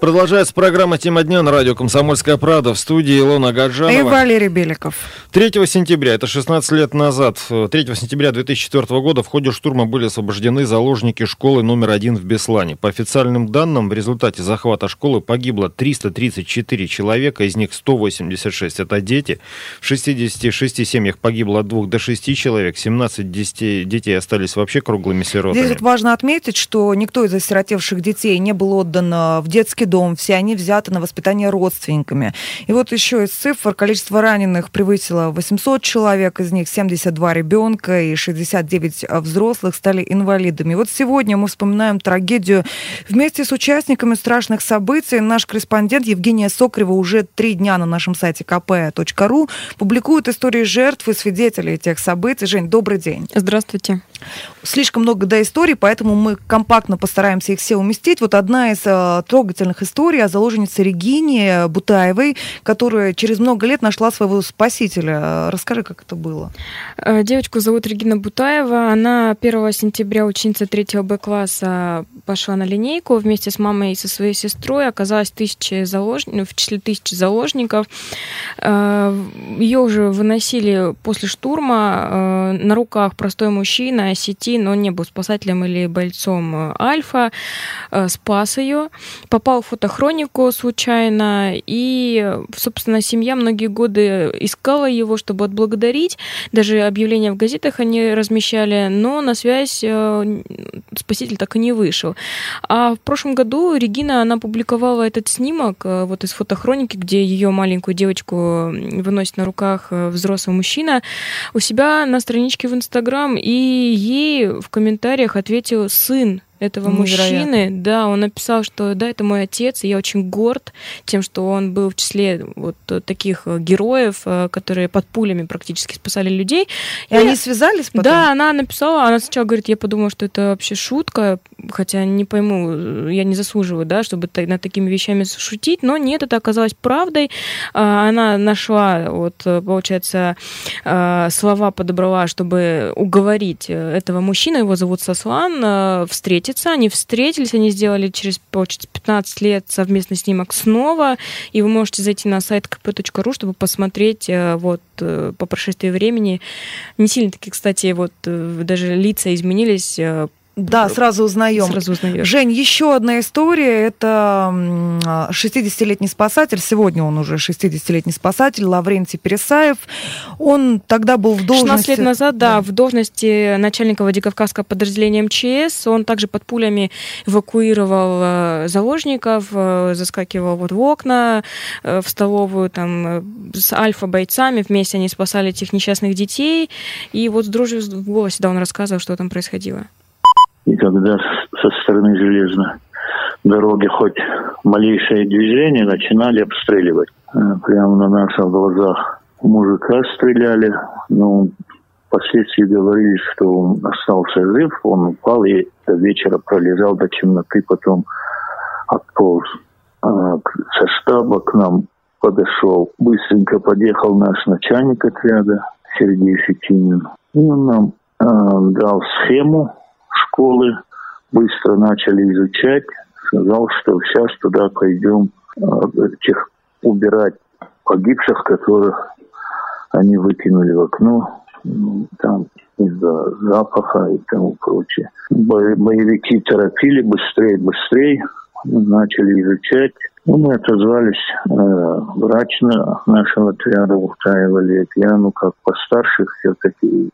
Продолжается программа «Тема дня» на радио «Комсомольская правда» в студии Илона Гаджанова. И Валерий Беликов. 3 сентября, это 16 лет назад, 3 сентября 2004 года в ходе штурма были освобождены заложники школы номер один в Беслане. По официальным данным, в результате захвата школы погибло 334 человека, из них 186 это дети. В 66 семьях погибло от 2 до 6 человек, 17 детей остались вообще круглыми сиротами. Здесь вот важно отметить, что никто из осиротевших детей не был отдан э, в детский дом, все они взяты на воспитание родственниками. И вот еще из цифр количество раненых превысило 800 человек, из них 72 ребенка и 69 взрослых стали инвалидами. И вот сегодня мы вспоминаем трагедию вместе с участниками страшных событий. Наш корреспондент Евгения Сокрева уже три дня на нашем сайте kp.ru публикует истории жертв и свидетелей этих событий. Жень, добрый день. Здравствуйте. Слишком много до историй, поэтому мы компактно постараемся их все уместить. Вот одна из э, трогательных замечательных историй о заложнице Регине Бутаевой, которая через много лет нашла своего спасителя. Расскажи, как это было. Э, девочку зовут Регина Бутаева. Она 1 сентября ученица 3 Б-класса пошла на линейку вместе с мамой и со своей сестрой. Оказалось тысячи заложников, ну, в числе тысячи заложников. Э, Ее уже выносили после штурма. Э, на руках простой мужчина, осетин, он не был спасателем или бойцом Альфа. Спас ее. Попал в фотохронику случайно, и, собственно, семья многие годы искала его, чтобы отблагодарить. Даже объявления в газетах они размещали, но на связь э, спаситель так и не вышел. А в прошлом году Регина, она публиковала этот снимок э, вот из фотохроники, где ее маленькую девочку выносит на руках э, взрослый мужчина, у себя на страничке в Инстаграм, и ей в комментариях ответил сын этого мужчины. Да, он написал, что да, это мой отец, и я очень горд тем, что он был в числе вот таких э, героев, э, которые под пулями практически спасали людей. И, и они связались потом? Да, она написала, она сначала говорит, я подумала, что это вообще шутка, хотя не пойму, э, я не заслуживаю, да, чтобы над такими вещами шутить, но нет, это оказалось правдой. А, она нашла, вот, получается, слова подобрала, чтобы уговорить этого мужчину, его зовут Сослан, встретить встретиться. Они встретились, они сделали через, получается, 15 лет совместный снимок снова. И вы можете зайти на сайт kp.ru, чтобы посмотреть э, вот э, по прошествии времени. Не сильно таки, кстати, вот э, даже лица изменились да, сразу узнаем. Сразу узнаешь. Жень, еще одна история. Это 60-летний спасатель. Сегодня он уже 60-летний спасатель Лаврентий Пересаев. Он тогда был в должности... 16 лет назад, да, да. в должности начальника Владикавказского подразделения МЧС. Он также под пулями эвакуировал э, заложников, э, заскакивал вот в окна, э, в столовую там с альфа-бойцами. Вместе они спасали этих несчастных детей. И вот с дрожью в голосе, да, он рассказывал, что там происходило. И когда со стороны железной дороги хоть малейшее движение начинали обстреливать. Э, прямо на наших глазах мужика стреляли, но впоследствии говорили, что он остался жив, он упал и до вечера пролежал до темноты, потом отполз. А со штаба к нам подошел, быстренько подъехал наш начальник отряда Сергей Фетинин. И он нам э, дал схему, школы быстро начали изучать. Сказал, что сейчас туда пойдем этих убирать погибших, которых они выкинули в окно, ну, там из-за запаха и тому прочее. Боевики торопили быстрее, быстрее, начали изучать. Ну, мы отозвались э, врач нашего отряда я, ну, как постарше все-таки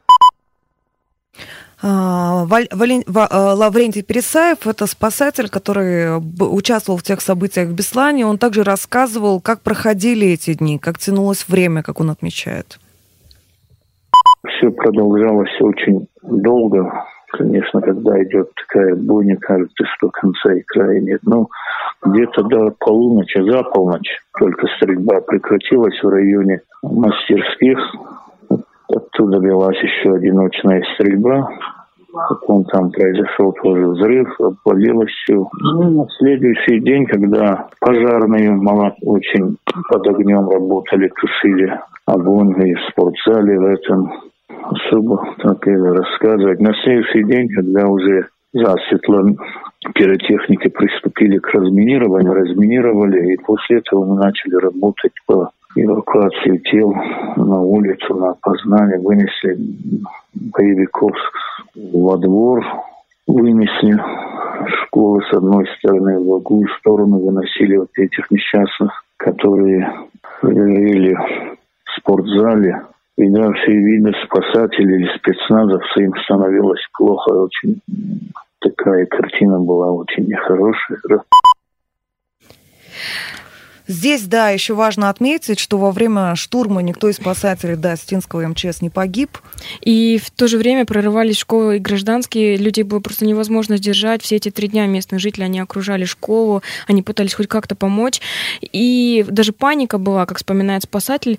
а, а, Лаврентий Пересаев – это спасатель, который участвовал в тех событиях в Беслане. Он также рассказывал, как проходили эти дни, как тянулось время, как он отмечает. Все продолжалось очень долго. Конечно, когда идет такая бойня, кажется, что конца и края нет. Но где-то до полуночи, за полночь только стрельба прекратилась в районе мастерских. Оттуда велась еще одиночная стрельба. Потом там произошел тоже взрыв, обвалилось все. Ну, на следующий день, когда пожарные мало очень под огнем работали, тушили огонь и в спортзале в этом, особо так и рассказывать. На следующий день, когда уже засветло пиротехники приступили к разминированию, разминировали, и после этого мы начали работать по эвакуации тел на улицу, на опознание, вынесли боевиков во двор, вынесли школы с одной стороны, в другую сторону выносили вот этих несчастных, которые жили в спортзале. И да, все видно, спасатели или спецназовцы, им становилось плохо. Очень такая картина была очень нехорошая. Здесь, да, еще важно отметить, что во время штурма никто из спасателей да, Стинского МЧС не погиб. И в то же время прорывались школы и гражданские. Людей было просто невозможно сдержать. Все эти три дня местные жители, они окружали школу, они пытались хоть как-то помочь. И даже паника была, как вспоминает спасатель.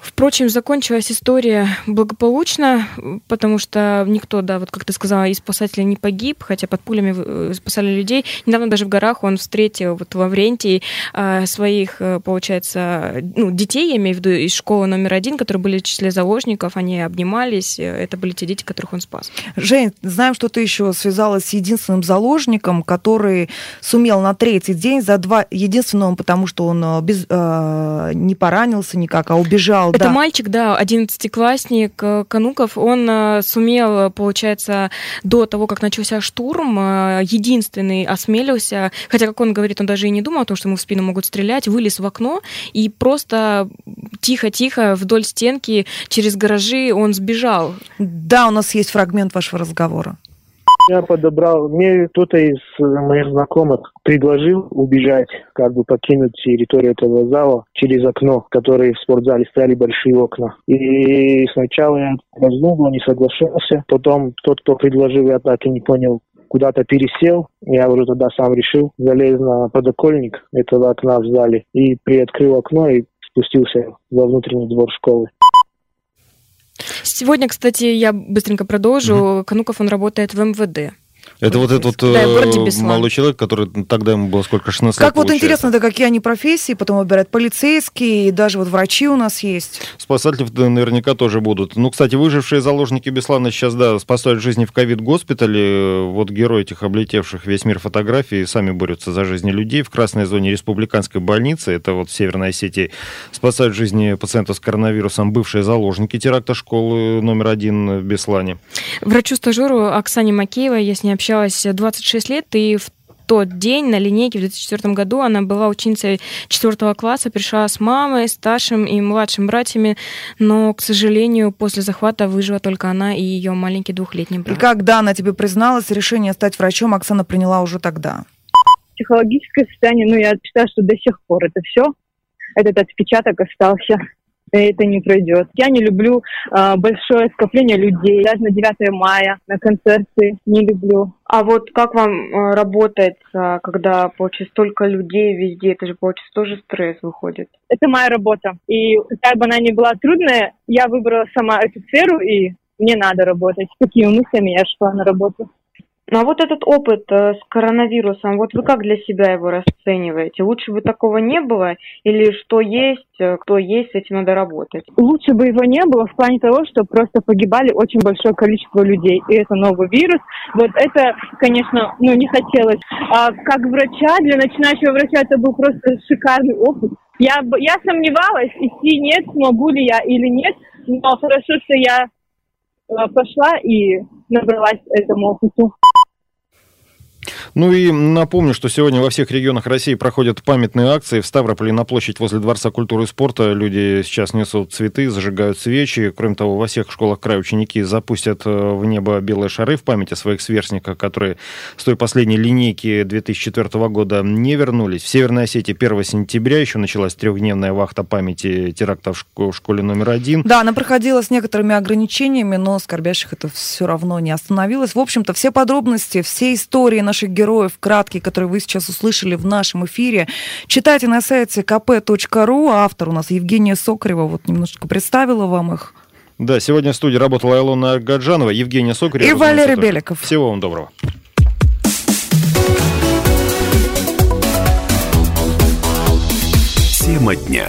Впрочем, закончилась история благополучно, потому что никто, да, вот как ты сказала, из спасателей не погиб, хотя под пулями э, спасали людей. Недавно даже в горах он встретил вот в Лаврентии э, своих, э, получается, ну, детей, я имею в виду, из школы номер один, которые были в числе заложников, они обнимались, это были те дети, которых он спас. Жень, знаем, что ты еще связалась с единственным заложником, который сумел на третий день за два, единственного, потому что он без, э, не поранился никак, а убежал это да. мальчик, да, одиннадцатиклассник э, Кануков. Он э, сумел, получается, до того, как начался штурм, э, единственный осмелился, хотя, как он говорит, он даже и не думал о том, что ему в спину могут стрелять, вылез в окно и просто тихо-тихо вдоль стенки через гаражи он сбежал. Да, у нас есть фрагмент вашего разговора. Я подобрал, мне кто-то из моих знакомых предложил убежать, как бы покинуть территорию этого зала через окно, которые в спортзале стояли большие окна. И сначала я раздумывал, не соглашался. Потом тот, кто предложил, я так и не понял, куда-то пересел. Я уже тогда сам решил, залез на подоконник этого окна в зале и приоткрыл окно и спустился во внутренний двор школы. Сегодня, кстати, я быстренько продолжу. Угу. Кануков, он работает в МВД. Это вот этот вот да, э, молодой человек, который тогда ему было сколько, 16 Как вот интересно, да, какие они профессии, потом выбирают полицейские, и даже вот врачи у нас есть. Спасатели наверняка тоже будут. Ну, кстати, выжившие заложники Беслана сейчас, да, спасают жизни в ковид-госпитале. Вот герои этих облетевших весь мир фотографий сами борются за жизни людей в красной зоне республиканской больницы. Это вот в Северной Осетии. Спасают жизни пациентов с коронавирусом бывшие заложники теракта школы номер один в Беслане. Врачу-стажеру Оксане Макеевой я с ней общалась 26 лет, и в тот день на линейке в 2004 году она была ученицей 4 класса, пришла с мамой, старшим и младшим братьями, но, к сожалению, после захвата выжила только она и ее маленький двухлетний брат. И когда она тебе призналась, решение стать врачом Оксана приняла уже тогда? Психологическое состояние, ну, я считаю, что до сих пор это все, этот отпечаток остался это не пройдет. Я не люблю э, большое скопление людей, даже на 9 мая, на концерты не люблю. А вот как вам э, работает, когда, получается, столько людей везде? Это же, получается, тоже стресс выходит. Это моя работа. И какая бы она ни была трудная, я выбрала сама эту сферу, и мне надо работать. С такими мыслями я шла на работу. Ну а вот этот опыт э, с коронавирусом, вот вы как для себя его расцениваете? Лучше бы такого не было или что есть, э, кто есть, с этим надо работать? Лучше бы его не было в плане того, что просто погибали очень большое количество людей, и это новый вирус. Вот это, конечно, ну не хотелось. А как врача, для начинающего врача это был просто шикарный опыт. Я, я сомневалась, идти нет, смогу ли я или нет, но хорошо, что я э, пошла и набралась этому опыту. Ну и напомню, что сегодня во всех регионах России проходят памятные акции. В Ставрополе на площадь возле Дворца культуры и спорта люди сейчас несут цветы, зажигают свечи. Кроме того, во всех школах края ученики запустят э, в небо белые шары в память о своих сверстниках, которые с той последней линейки 2004 года не вернулись. В Северной Осетии 1 сентября еще началась трехдневная вахта памяти теракта в школе номер один. Да, она проходила с некоторыми ограничениями, но скорбящих это все равно не остановилось. В общем-то, все подробности, все истории наших героев героев краткие, которые вы сейчас услышали в нашем эфире, читайте на сайте kp.ru. Автор у нас Евгения Сокарева. Вот немножечко представила вам их. Да, сегодня в студии работала Илона Гаджанова, Евгения Сокарева. И Валерий Беликов. Всего вам доброго. Тема дня.